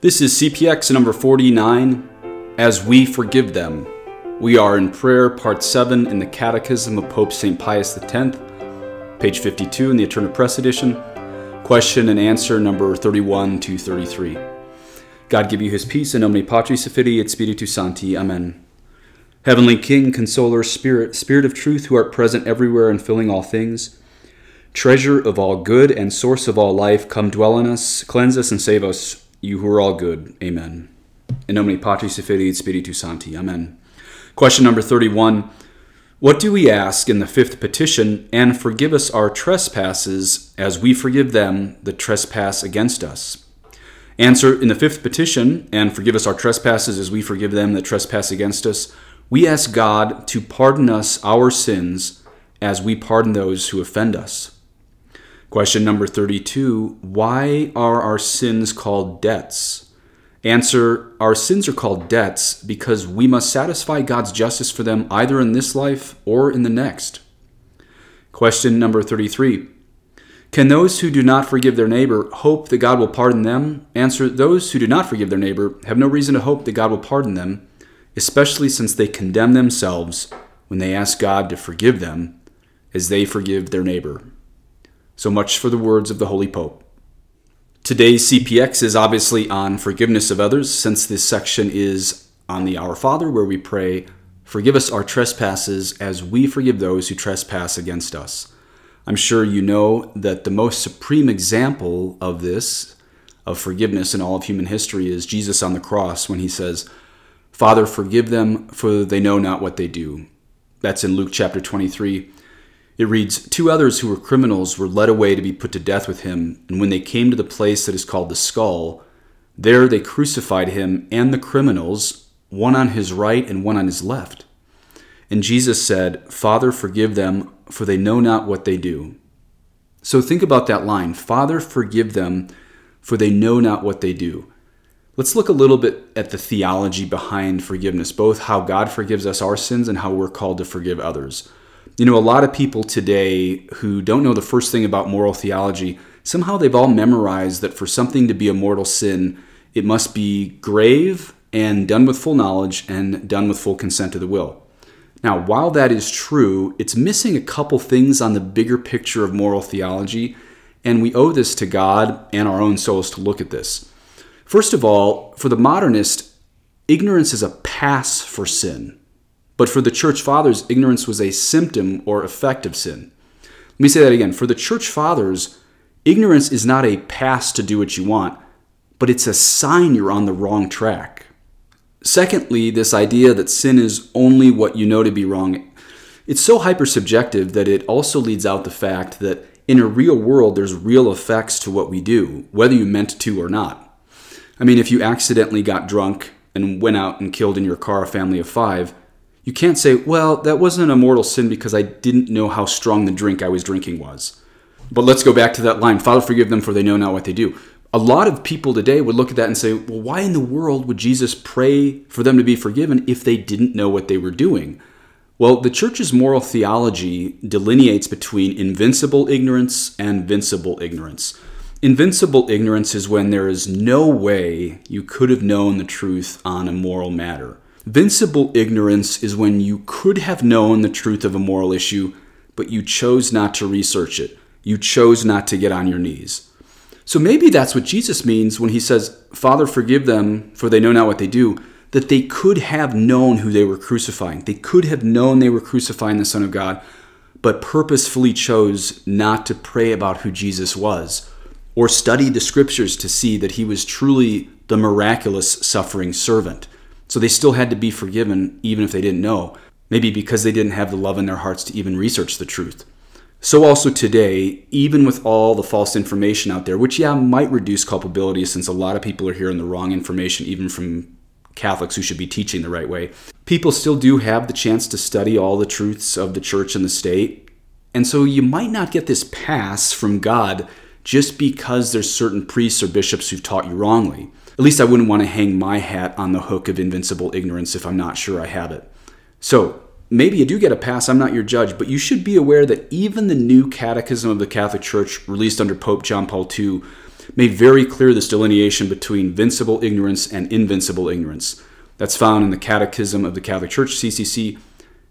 This is CPX number 49 As We Forgive Them. We are in prayer, part 7 in the Catechism of Pope St. Pius X, page 52 in the Aeterna Press edition. Question and answer number 31 to 33. God give you his peace in nomine Patris et et Spiritus Sancti. Amen. Heavenly King, Consoler, Spirit, Spirit of truth, who art present everywhere and filling all things, treasure of all good and source of all life, come dwell in us, cleanse us, and save us you who are all good. Amen. In nomine Patris et Filii et Spiritus Sancti. Amen. Question number 31. What do we ask in the fifth petition? And forgive us our trespasses as we forgive them that trespass against us. Answer In the fifth petition, and forgive us our trespasses as we forgive them that trespass against us, we ask God to pardon us our sins as we pardon those who offend us. Question number 32 Why are our sins called debts? Answer Our sins are called debts because we must satisfy God's justice for them either in this life or in the next. Question number 33 Can those who do not forgive their neighbor hope that God will pardon them? Answer Those who do not forgive their neighbor have no reason to hope that God will pardon them, especially since they condemn themselves when they ask God to forgive them as they forgive their neighbor. So much for the words of the Holy Pope. Today's CPX is obviously on forgiveness of others, since this section is on the Our Father, where we pray, Forgive us our trespasses as we forgive those who trespass against us. I'm sure you know that the most supreme example of this, of forgiveness in all of human history, is Jesus on the cross when he says, Father, forgive them, for they know not what they do. That's in Luke chapter 23. It reads Two others who were criminals were led away to be put to death with him, and when they came to the place that is called the skull, there they crucified him and the criminals, one on his right and one on his left. And Jesus said, Father, forgive them, for they know not what they do. So think about that line Father, forgive them, for they know not what they do. Let's look a little bit at the theology behind forgiveness, both how God forgives us our sins and how we're called to forgive others. You know, a lot of people today who don't know the first thing about moral theology, somehow they've all memorized that for something to be a mortal sin, it must be grave and done with full knowledge and done with full consent of the will. Now, while that is true, it's missing a couple things on the bigger picture of moral theology, and we owe this to God and our own souls to look at this. First of all, for the modernist, ignorance is a pass for sin. But for the church fathers, ignorance was a symptom or effect of sin. Let me say that again. For the church fathers, ignorance is not a pass to do what you want, but it's a sign you're on the wrong track. Secondly, this idea that sin is only what you know to be wrong, it's so hypersubjective that it also leads out the fact that in a real world, there's real effects to what we do, whether you meant to or not. I mean, if you accidentally got drunk and went out and killed in your car a family of five, you can't say, well, that wasn't a mortal sin because I didn't know how strong the drink I was drinking was. But let's go back to that line Father, forgive them, for they know not what they do. A lot of people today would look at that and say, well, why in the world would Jesus pray for them to be forgiven if they didn't know what they were doing? Well, the church's moral theology delineates between invincible ignorance and vincible ignorance. Invincible ignorance is when there is no way you could have known the truth on a moral matter. Vincible ignorance is when you could have known the truth of a moral issue, but you chose not to research it. You chose not to get on your knees. So maybe that's what Jesus means when he says, Father, forgive them, for they know not what they do, that they could have known who they were crucifying. They could have known they were crucifying the Son of God, but purposefully chose not to pray about who Jesus was or study the scriptures to see that he was truly the miraculous suffering servant. So they still had to be forgiven even if they didn't know, maybe because they didn't have the love in their hearts to even research the truth. So also today, even with all the false information out there, which yeah might reduce culpability since a lot of people are hearing the wrong information even from Catholics who should be teaching the right way, people still do have the chance to study all the truths of the church and the state. And so you might not get this pass from God just because there's certain priests or bishops who've taught you wrongly. At least I wouldn't want to hang my hat on the hook of invincible ignorance if I'm not sure I have it. So, maybe you do get a pass, I'm not your judge, but you should be aware that even the new Catechism of the Catholic Church, released under Pope John Paul II, made very clear this delineation between vincible ignorance and invincible ignorance. That's found in the Catechism of the Catholic Church, CCC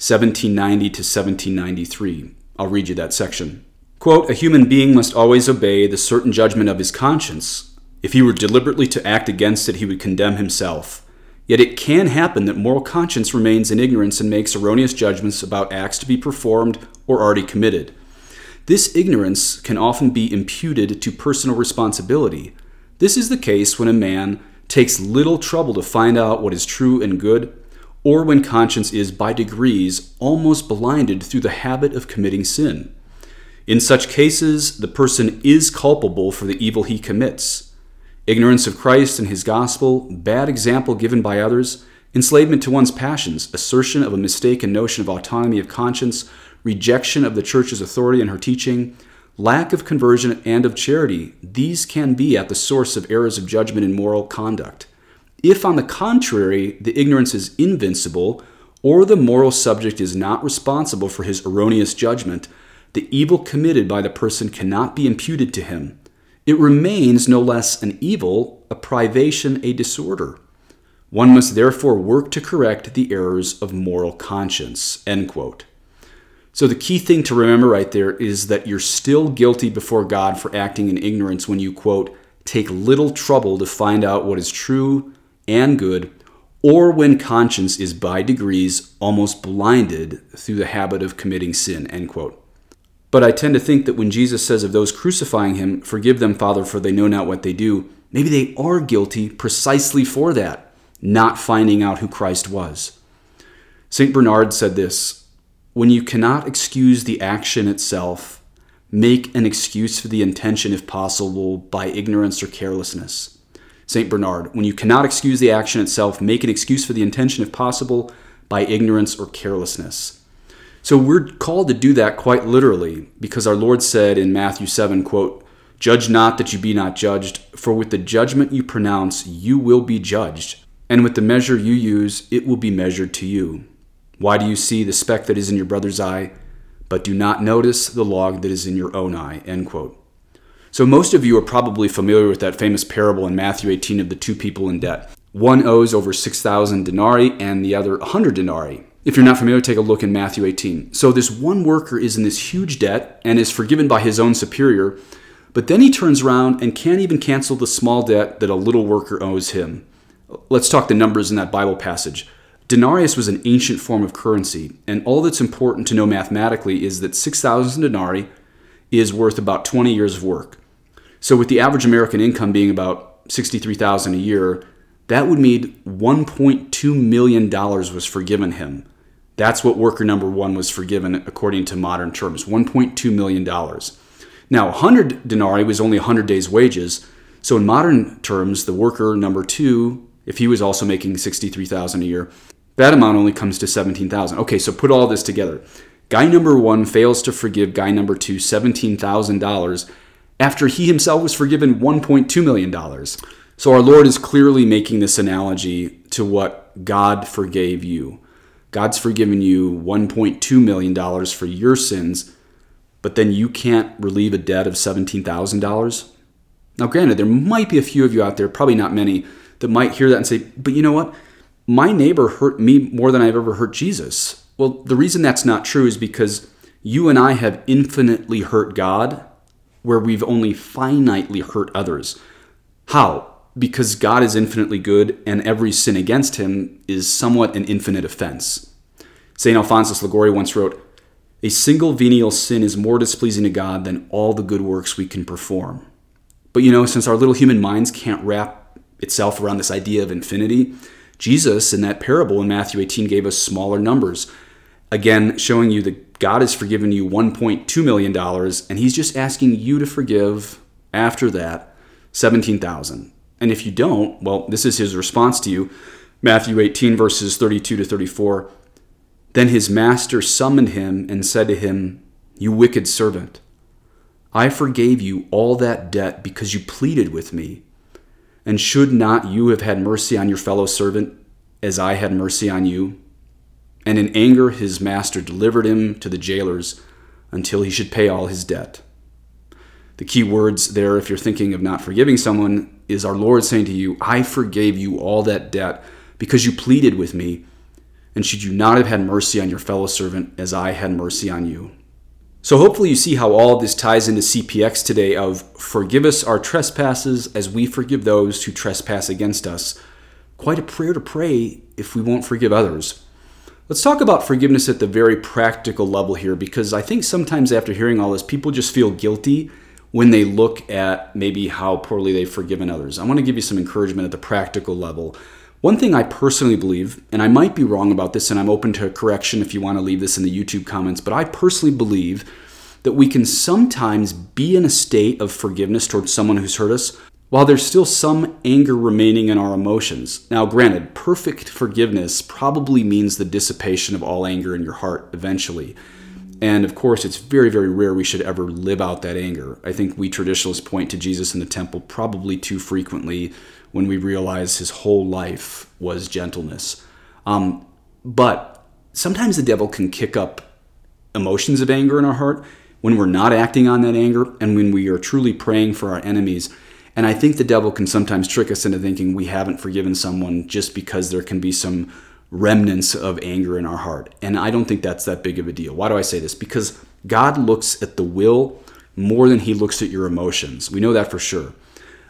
1790 to 1793. I'll read you that section. Quote, a human being must always obey the certain judgment of his conscience. If he were deliberately to act against it, he would condemn himself. Yet it can happen that moral conscience remains in ignorance and makes erroneous judgments about acts to be performed or already committed. This ignorance can often be imputed to personal responsibility. This is the case when a man takes little trouble to find out what is true and good, or when conscience is, by degrees, almost blinded through the habit of committing sin. In such cases, the person is culpable for the evil he commits. Ignorance of Christ and his gospel, bad example given by others, enslavement to one's passions, assertion of a mistaken notion of autonomy of conscience, rejection of the church's authority and her teaching, lack of conversion and of charity, these can be at the source of errors of judgment in moral conduct. If, on the contrary, the ignorance is invincible, or the moral subject is not responsible for his erroneous judgment, the evil committed by the person cannot be imputed to him. It remains no less an evil, a privation, a disorder. One must therefore work to correct the errors of moral conscience. End quote. So the key thing to remember right there is that you're still guilty before God for acting in ignorance when you, quote, take little trouble to find out what is true and good, or when conscience is by degrees almost blinded through the habit of committing sin, end quote. But I tend to think that when Jesus says of those crucifying him, Forgive them, Father, for they know not what they do, maybe they are guilty precisely for that, not finding out who Christ was. St. Bernard said this when you cannot excuse the action itself, make an excuse for the intention if possible by ignorance or carelessness. St. Bernard, when you cannot excuse the action itself, make an excuse for the intention if possible by ignorance or carelessness. So we're called to do that quite literally because our Lord said in Matthew 7, quote, Judge not that you be not judged, for with the judgment you pronounce, you will be judged, and with the measure you use, it will be measured to you. Why do you see the speck that is in your brother's eye, but do not notice the log that is in your own eye? End quote. So, most of you are probably familiar with that famous parable in Matthew 18 of the two people in debt. One owes over 6,000 denarii and the other 100 denarii. If you're not familiar, take a look in Matthew 18. So, this one worker is in this huge debt and is forgiven by his own superior, but then he turns around and can't even cancel the small debt that a little worker owes him. Let's talk the numbers in that Bible passage. Denarius was an ancient form of currency, and all that's important to know mathematically is that 6,000 denarii is worth about 20 years of work. So, with the average American income being about 63,000 a year, that would mean 1.2 million dollars was forgiven him. That's what worker number 1 was forgiven according to modern terms, 1.2 million dollars. Now, 100 denarii was only 100 days wages, so in modern terms, the worker number 2 if he was also making 63,000 a year, that amount only comes to 17,000. Okay, so put all this together. Guy number 1 fails to forgive guy number 2 $17,000 after he himself was forgiven 1.2 million dollars. So our Lord is clearly making this analogy to what God forgave you. God's forgiven you 1.2 million dollars for your sins, but then you can't relieve a debt of $17,000? Now granted, there might be a few of you out there, probably not many, that might hear that and say, but you know what? My neighbor hurt me more than I've ever hurt Jesus. Well, the reason that's not true is because you and I have infinitely hurt God where we've only finitely hurt others. How? Because God is infinitely good and every sin against him is somewhat an infinite offense. St. Alphonsus Liguori once wrote, A single venial sin is more displeasing to God than all the good works we can perform. But you know, since our little human minds can't wrap itself around this idea of infinity. Jesus, in that parable in Matthew 18, gave us smaller numbers. Again, showing you that God has forgiven you $1.2 million, and He's just asking you to forgive after that 17,000. And if you don't, well, this is His response to you. Matthew 18, verses 32 to 34. Then his master summoned him and said to him, You wicked servant, I forgave you all that debt because you pleaded with me. And should not you have had mercy on your fellow servant as I had mercy on you? And in anger his master delivered him to the jailers until he should pay all his debt. The key words there, if you're thinking of not forgiving someone, is our Lord saying to you, I forgave you all that debt because you pleaded with me. And should you not have had mercy on your fellow servant as I had mercy on you? So hopefully you see how all this ties into CPX today of forgive us our trespasses as we forgive those who trespass against us. Quite a prayer to pray if we won't forgive others. Let's talk about forgiveness at the very practical level here because I think sometimes after hearing all this, people just feel guilty when they look at maybe how poorly they've forgiven others. I want to give you some encouragement at the practical level. One thing I personally believe, and I might be wrong about this, and I'm open to correction if you want to leave this in the YouTube comments, but I personally believe that we can sometimes be in a state of forgiveness towards someone who's hurt us while there's still some anger remaining in our emotions. Now, granted, perfect forgiveness probably means the dissipation of all anger in your heart eventually. And of course, it's very, very rare we should ever live out that anger. I think we traditionalists point to Jesus in the temple probably too frequently when we realize his whole life was gentleness. Um, but sometimes the devil can kick up emotions of anger in our heart when we're not acting on that anger and when we are truly praying for our enemies. And I think the devil can sometimes trick us into thinking we haven't forgiven someone just because there can be some remnants of anger in our heart. And I don't think that's that big of a deal. Why do I say this? Because God looks at the will more than he looks at your emotions. We know that for sure.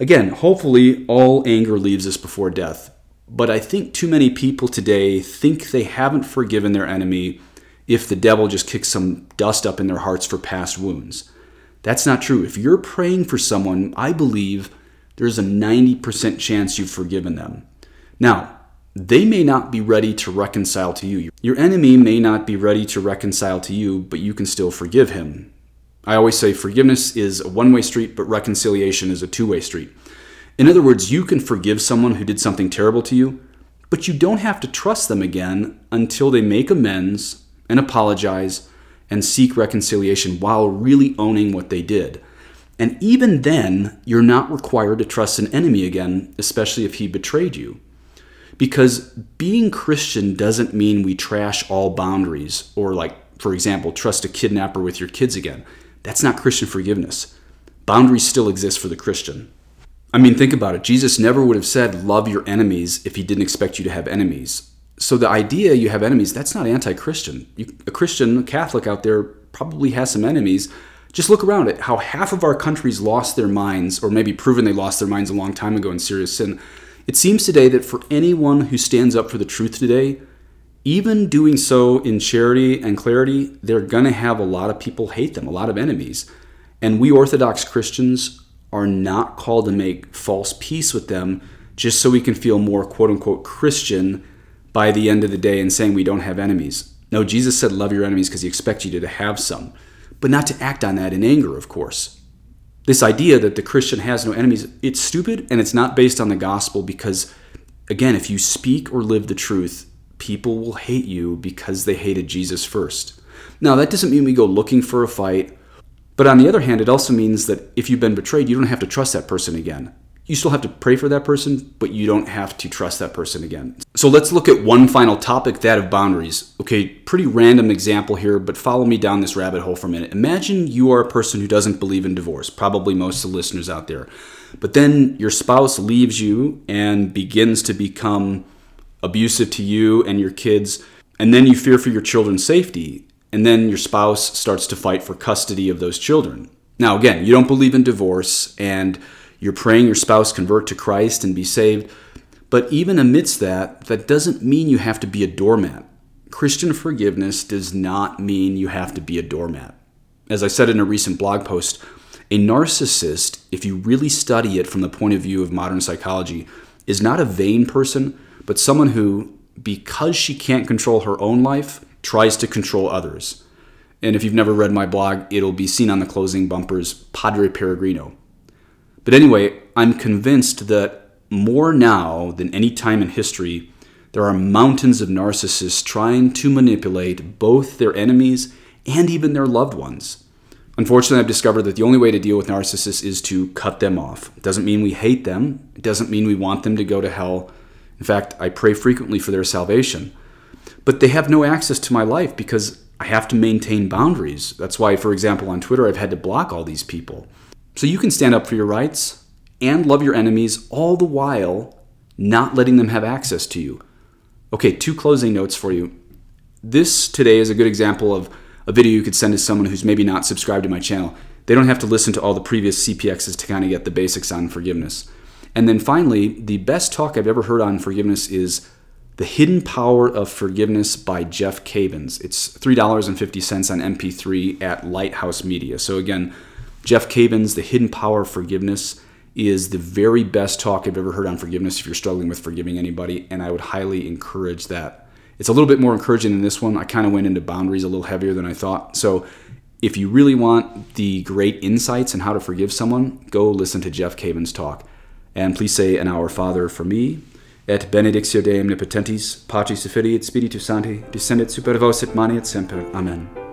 Again, hopefully, all anger leaves us before death. But I think too many people today think they haven't forgiven their enemy if the devil just kicks some dust up in their hearts for past wounds. That's not true. If you're praying for someone, I believe there's a 90% chance you've forgiven them. Now, they may not be ready to reconcile to you. Your enemy may not be ready to reconcile to you, but you can still forgive him. I always say forgiveness is a one way street, but reconciliation is a two way street. In other words, you can forgive someone who did something terrible to you, but you don't have to trust them again until they make amends and apologize and seek reconciliation while really owning what they did. And even then, you're not required to trust an enemy again, especially if he betrayed you. Because being Christian doesn't mean we trash all boundaries or, like, for example, trust a kidnapper with your kids again. That's not Christian forgiveness. Boundaries still exist for the Christian. I mean, think about it. Jesus never would have said, Love your enemies if he didn't expect you to have enemies. So the idea you have enemies, that's not anti Christian. A Christian, a Catholic out there, probably has some enemies. Just look around at how half of our countries lost their minds, or maybe proven they lost their minds a long time ago in serious sin. It seems today that for anyone who stands up for the truth today, even doing so in charity and clarity, they're going to have a lot of people hate them, a lot of enemies. And we Orthodox Christians are not called to make false peace with them just so we can feel more quote unquote Christian by the end of the day and saying we don't have enemies. No, Jesus said, Love your enemies because he expects you to have some, but not to act on that in anger, of course. This idea that the Christian has no enemies, it's stupid and it's not based on the gospel because, again, if you speak or live the truth, people will hate you because they hated Jesus first. Now, that doesn't mean we go looking for a fight, but on the other hand, it also means that if you've been betrayed, you don't have to trust that person again. You still have to pray for that person, but you don't have to trust that person again. So let's look at one final topic that of boundaries. Okay, pretty random example here, but follow me down this rabbit hole for a minute. Imagine you are a person who doesn't believe in divorce, probably most of the listeners out there. But then your spouse leaves you and begins to become abusive to you and your kids, and then you fear for your children's safety, and then your spouse starts to fight for custody of those children. Now, again, you don't believe in divorce, and you're praying your spouse convert to Christ and be saved, but even amidst that, that doesn't mean you have to be a doormat. Christian forgiveness does not mean you have to be a doormat. As I said in a recent blog post, a narcissist, if you really study it from the point of view of modern psychology, is not a vain person, but someone who, because she can't control her own life, tries to control others. And if you've never read my blog, it'll be seen on the closing bumpers Padre Peregrino. But anyway, I'm convinced that more now than any time in history, there are mountains of narcissists trying to manipulate both their enemies and even their loved ones. Unfortunately, I've discovered that the only way to deal with narcissists is to cut them off. It doesn't mean we hate them, it doesn't mean we want them to go to hell. In fact, I pray frequently for their salvation. But they have no access to my life because I have to maintain boundaries. That's why, for example, on Twitter, I've had to block all these people. So you can stand up for your rights and love your enemies all the while not letting them have access to you. Okay, two closing notes for you. This today is a good example of a video you could send to someone who's maybe not subscribed to my channel. They don't have to listen to all the previous CPXs to kind of get the basics on forgiveness. And then finally, the best talk I've ever heard on forgiveness is The Hidden Power of Forgiveness by Jeff Cavins. It's $3.50 on MP3 at Lighthouse Media. So again, Jeff Cavins, The Hidden Power of Forgiveness is the very best talk I've ever heard on forgiveness if you're struggling with forgiving anybody, and I would highly encourage that. It's a little bit more encouraging than this one. I kind of went into boundaries a little heavier than I thought. So if you really want the great insights on how to forgive someone, go listen to Jeff Cavins' talk. And please say an Our Father for me. Et benedictio Dei omnipotentis, Patris et Filii et Spiritus Sancti, descendit super vos et manet semper. Amen.